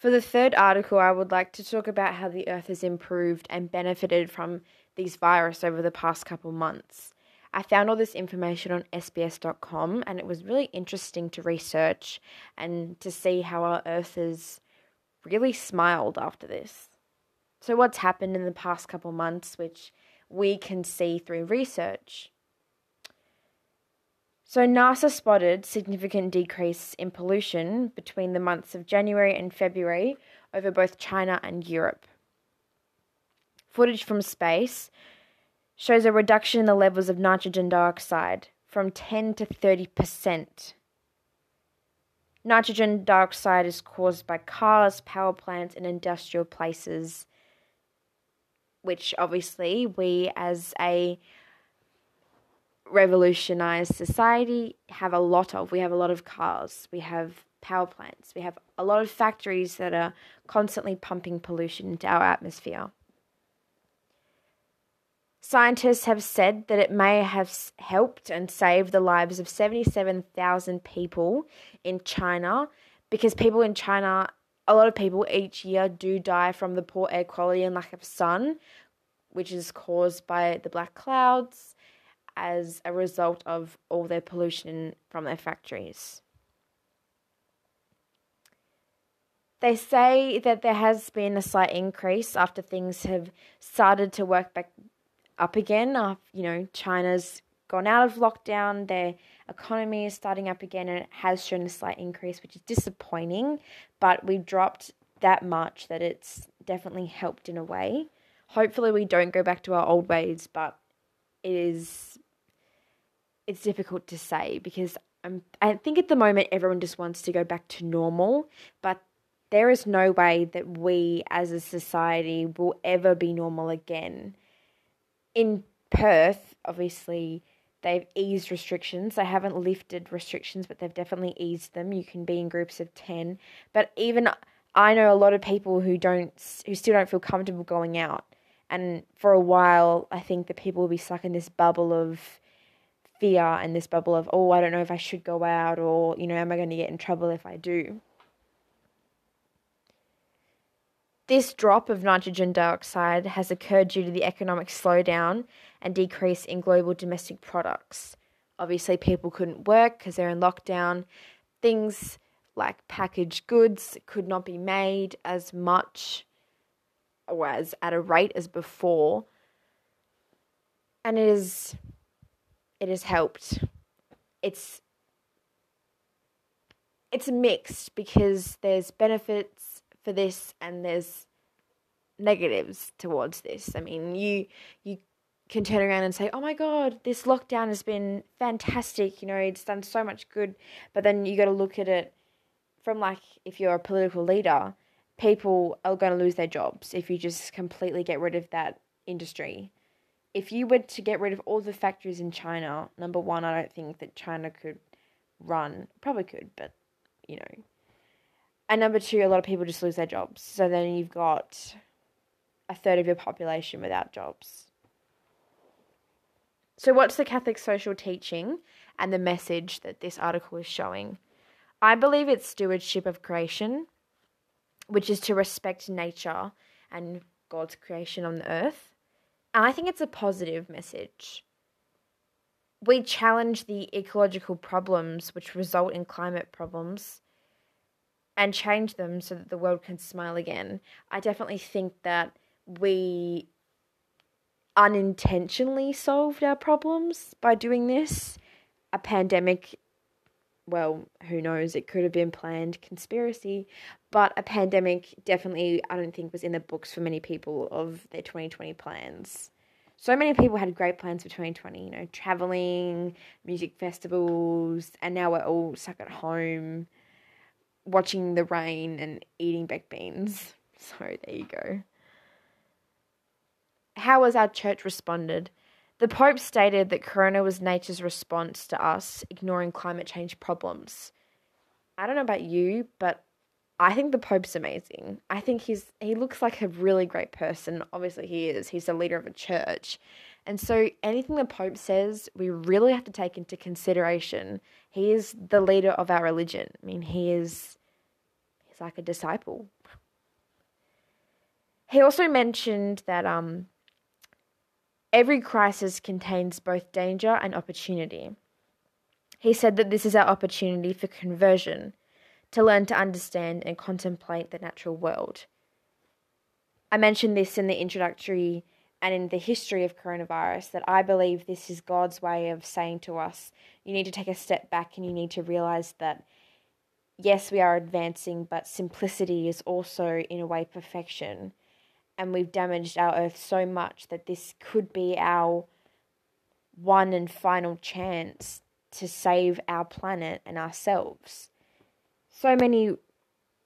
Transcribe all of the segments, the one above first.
For the third article, I would like to talk about how the Earth has improved and benefited from these viruses over the past couple months. I found all this information on SBS.com and it was really interesting to research and to see how our Earth has really smiled after this. So, what's happened in the past couple months, which we can see through research? So, NASA spotted significant decrease in pollution between the months of January and February over both China and Europe. Footage from space shows a reduction in the levels of nitrogen dioxide from 10 to 30%. Nitrogen dioxide is caused by cars, power plants, and industrial places, which obviously we as a revolutionized society have a lot of. We have a lot of cars, we have power plants, we have a lot of factories that are constantly pumping pollution into our atmosphere. Scientists have said that it may have helped and saved the lives of 77,000 people in China because people in China, a lot of people each year do die from the poor air quality and lack of sun, which is caused by the black clouds as a result of all their pollution from their factories. They say that there has been a slight increase after things have started to work back up again. Uh, you know, China's gone out of lockdown, their economy is starting up again, and it has shown a slight increase, which is disappointing. But we dropped that much that it's definitely helped in a way. Hopefully, we don't go back to our old ways, but it is it's difficult to say because I'm, I think at the moment everyone just wants to go back to normal, but there is no way that we as a society will ever be normal again in Perth, obviously, they've eased restrictions. They haven't lifted restrictions, but they've definitely eased them. You can be in groups of 10. But even I know a lot of people who don't who still don't feel comfortable going out. And for a while, I think that people will be stuck in this bubble of fear and this bubble of, oh, I don't know if I should go out or, you know, am I going to get in trouble if I do? This drop of nitrogen dioxide has occurred due to the economic slowdown and decrease in global domestic products. Obviously, people couldn't work because they're in lockdown. Things like packaged goods could not be made as much or as at a rate as before. And it is it has helped. It's it's mixed because there's benefits for this and there's negatives towards this. I mean, you you can turn around and say, "Oh my god, this lockdown has been fantastic. You know, it's done so much good." But then you got to look at it from like if you're a political leader, people are going to lose their jobs if you just completely get rid of that industry. If you were to get rid of all the factories in China, number one, I don't think that China could run. Probably could, but you know, and number two, a lot of people just lose their jobs. So then you've got a third of your population without jobs. So, what's the Catholic social teaching and the message that this article is showing? I believe it's stewardship of creation, which is to respect nature and God's creation on the earth. And I think it's a positive message. We challenge the ecological problems which result in climate problems and change them so that the world can smile again. I definitely think that we unintentionally solved our problems by doing this. A pandemic, well, who knows, it could have been planned conspiracy, but a pandemic definitely, I don't think, was in the books for many people of their 2020 plans. So many people had great plans for 2020, you know, traveling, music festivals, and now we're all stuck at home watching the rain and eating baked beans. So there you go. How has our church responded? The Pope stated that Corona was nature's response to us ignoring climate change problems. I don't know about you, but I think the Pope's amazing. I think he's he looks like a really great person. Obviously he is. He's the leader of a church. And so anything the Pope says, we really have to take into consideration. He is the leader of our religion. I mean, he is It's like a disciple. He also mentioned that um, every crisis contains both danger and opportunity. He said that this is our opportunity for conversion, to learn to understand and contemplate the natural world. I mentioned this in the introductory and in the history of coronavirus that I believe this is God's way of saying to us, you need to take a step back and you need to realize that yes, we are advancing, but simplicity is also, in a way, perfection. And we've damaged our earth so much that this could be our one and final chance to save our planet and ourselves. So many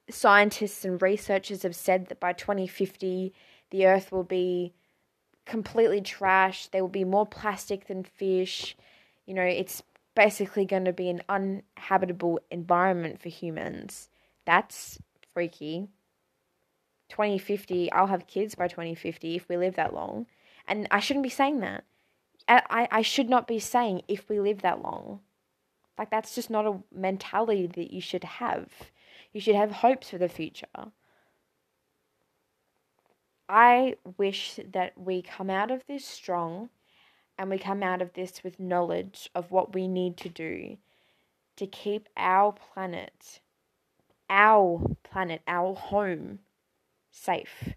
scientists and researchers have said that by 2050, the earth will be completely trashed. There will be more plastic than fish. You know, it's basically going to be an uninhabitable environment for humans. That's freaky. 2050, I'll have kids by 2050 if we live that long. And I shouldn't be saying that. I, I should not be saying if we live that long. Like, that's just not a mentality that you should have. You should have hopes for the future. I wish that we come out of this strong and we come out of this with knowledge of what we need to do to keep our planet, our planet, our home safe.